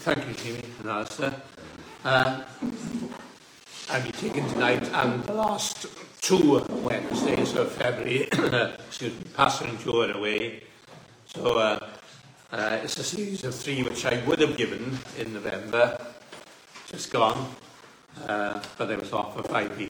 Thank you, Jimmy uh, um, and Alistair. Uh, I'll be taking tonight and the last two Wednesdays of February, excuse me, passing through and away. So uh, uh, it's a series of three which I would have given in November, just gone, uh, but I was off for five weeks.